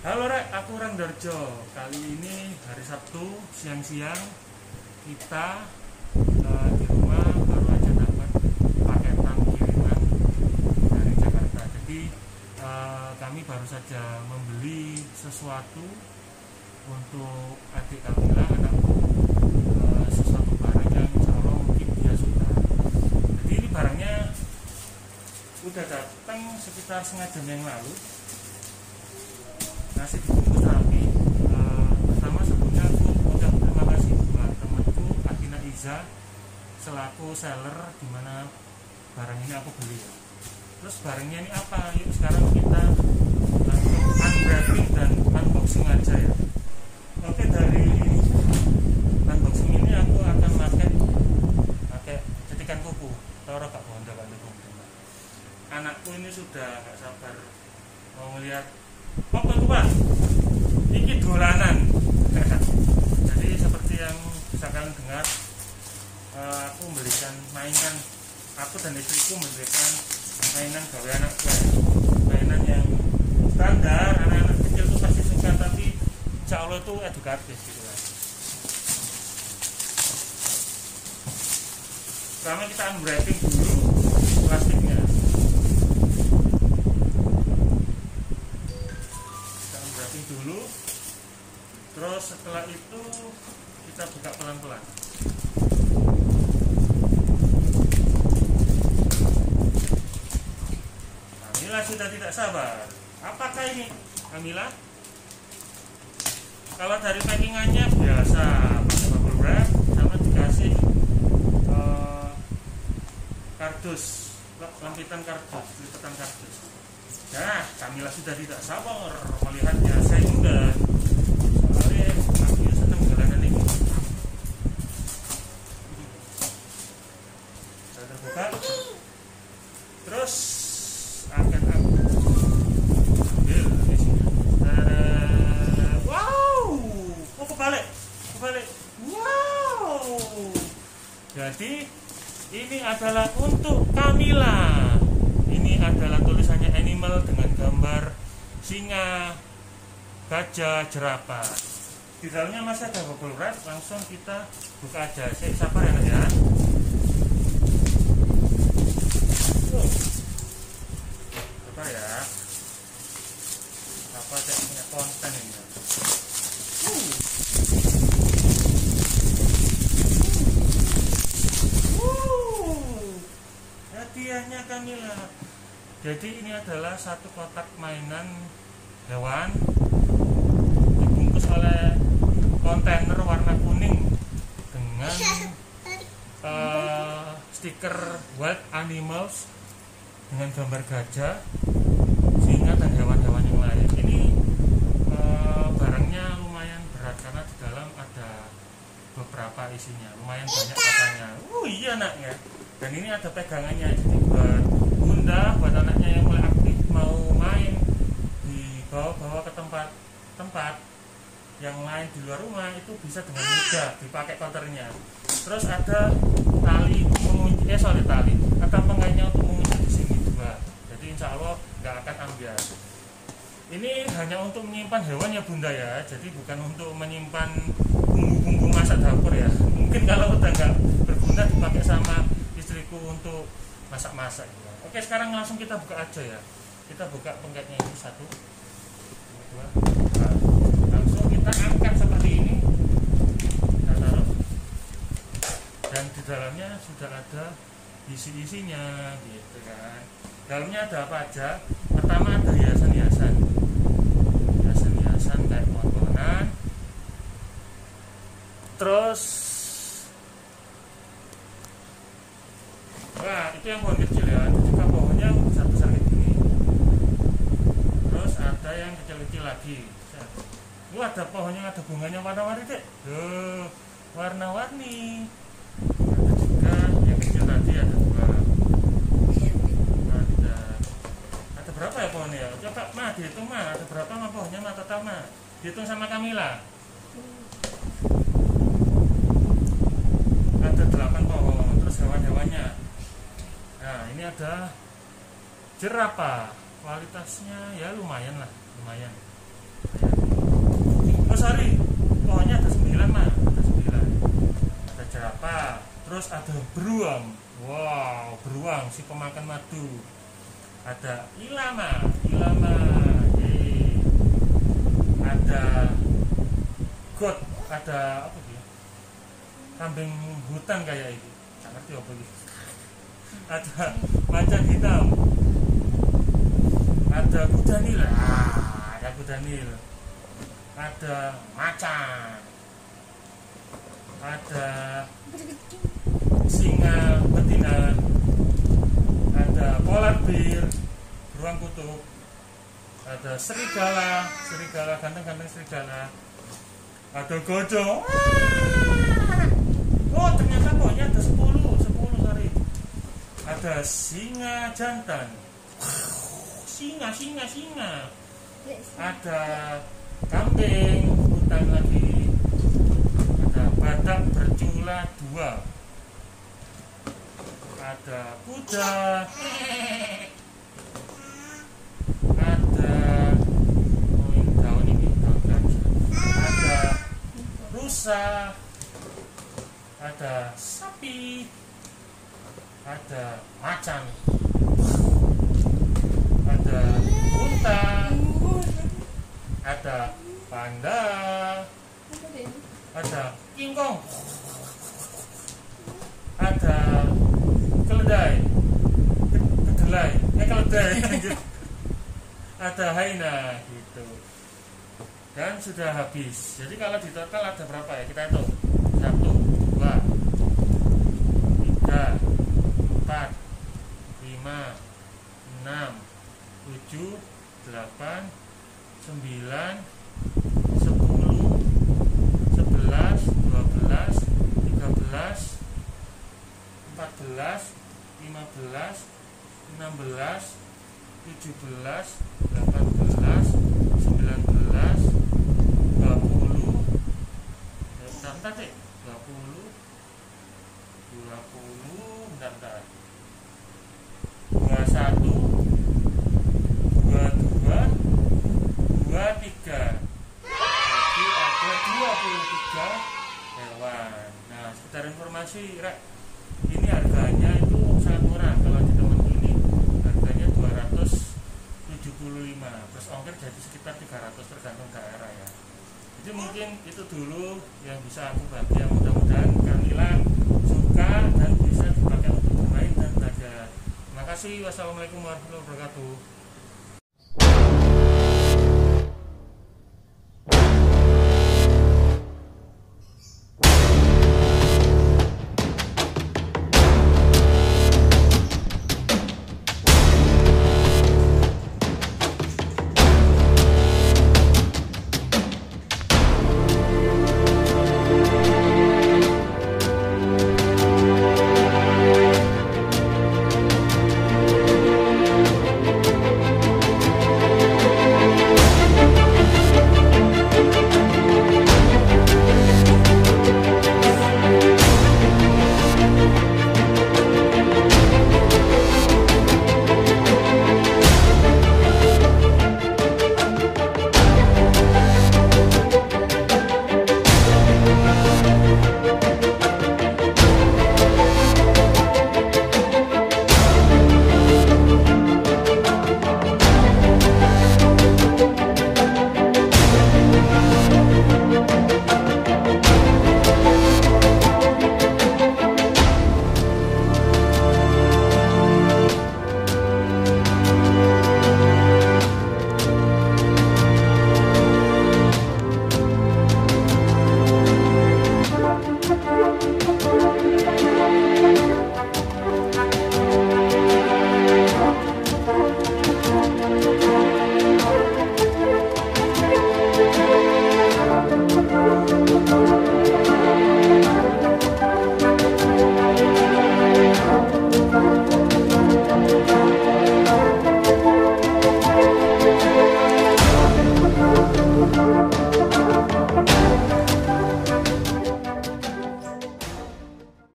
Halo Rek, aku Rangdarjo. Kali ini hari Sabtu siang-siang kita eh, di rumah baru aja dapat paketan kiriman dari Jakarta. Jadi eh, kami baru saja membeli sesuatu untuk adik Kamila anakku eh, sesuatu barang yang insya mungkin dia suka. Jadi barangnya udah datang sekitar setengah jam yang lalu nasi dibungkus rapi Eh, pertama sebelumnya aku ucap terima kasih buat temanku Atina Iza selaku seller di mana barang ini aku beli. Ya. terus barangnya ini apa? Yuk sekarang kita langsung unwrapping dan unboxing aja ya. Oke dari unboxing ini aku akan pakai pakai cetikan kuku. Toro gak bondo anakku ini sudah gak sabar mau melihat apa itu pak ini dolanan jadi seperti yang bisa kalian dengar eh, aku memberikan mainan. Aku dan istriku memberikan mainan gawe anak gue mainan yang standar anak-anak kecil tuh pasti suka tapi insya Allah itu edukatif gitu kan. Pertama kita unwrapping dulu plastiknya setelah itu kita buka pelan-pelan Kamila sudah tidak sabar apakah ini Kamila? kalau dari packingannya biasa pakai bubble wrap sama dikasih eh, kardus lampitan kardus lipetan kardus Nah, Kamila sudah tidak sabar melihatnya. Saya juga. Soalnya aku senang jalanan ini. Terbuka. Terus akan aku ambil. Tada. Wow, oh kebalik, kebalik. Wow. Jadi ini adalah untuk Kamila ini adalah tulisannya animal dengan gambar singa, gajah, jerapah. Di dalamnya masih ada bubble wrap, langsung kita buka aja. Saya sabar ya, Nak, ya. Tuh. Sabar ya. Apa saya punya konten ini? ya. Uh. Uh. Hadiahnya Kamila. Jadi ini adalah satu kotak mainan hewan dibungkus oleh kontainer warna kuning dengan eh, stiker wild animals dengan gambar gajah, singa dan hewan-hewan yang lain. Ini eh, barangnya lumayan berat karena di dalam ada beberapa isinya, lumayan banyak katanya. Oh iya nak ya. Dan ini ada pegangannya jadi buat bunda, buat anaknya yang mulai aktif mau main dibawa-bawa ke tempat tempat yang lain di luar rumah itu bisa dengan mudah dipakai counternya. Terus ada tali mengunci, eh sorry tali, ada pengaitnya untuk mengunci di sini dua. Jadi insya Allah nggak akan ambiar. Ini hanya untuk menyimpan hewan ya bunda ya, jadi bukan untuk menyimpan masak dapur ya. Mungkin kalau udah nggak berguna dipakai sama istriku untuk masak-masak. gitu. Oke sekarang langsung kita buka aja ya. Kita buka pengkaitnya ini satu, dua, langsung kita angkat seperti ini. Kita taruh. Dan di dalamnya sudah ada isi-isinya gitu kan. Dalamnya ada apa aja? Pertama ada hiasan-hiasan hiasan-hiasan terus wah itu yang pohon kecil ya. Kan pohonnya besar besar kayak gini. Terus ada yang kecil-kecil lagi. Wah ada pohon yang ada bunganya warna-warni deh Tuh, warna-warni. Ada juga yang kecil tadi ada dua. Ada. Ada berapa ya pohonnya? Coba mah dihitung mah ada berapa mah pohonnya mah total mah dihitung sama Kamila ada delapan pohon terus hewan-hewannya nah ini ada jerapah kualitasnya ya lumayan lah lumayan. Oh sorry. Pohonnya ada sembilan mah ada sembilan. Ada jerapah terus ada beruang. Wow beruang. Si pemakan madu. Ada ilama. Ilama. Ada got. Ada apa dia kambing hutan kayak nggak ngerti apa ada macan hitam ada kuda nil. Ah, ada kuda nil. Ada macan. Ada singa betina. Ada polar bear beruang kutub. Ada serigala serigala ganteng-ganteng serigala. Ada gajah oh ternyata pohonnya ada 10 10 sorry ada singa jantan. Singa singa singa. Ada kambing hutan lagi. Ada badak bercula dua. Ada kuda. Ada oh ini daun ini gajah ada rusa. Ada sapi ada macan. Ada unta. Ada panda. Ada kingkong. Ada keledai. Ke- kedelai. Eh keledai. Ada haina gitu. Dan sudah habis. Jadi kalau di total ada berapa ya? Kita hitung. Satu 4 5 6 7 8 9 10 11 12 13 14 15 16 17 18 hewan. Nah informasi ini harganya itu sangat murah kalau di temanku ini. Harganya 275 terus ongkir jadi sekitar 300 tergantung daerah ya. Jadi mungkin itu dulu yang bisa aku bagi yang mudah-mudahan kalian dan bisa dipakai untuk bermain dan belajar. Terima kasih. Wassalamualaikum warahmatullahi wabarakatuh. thank you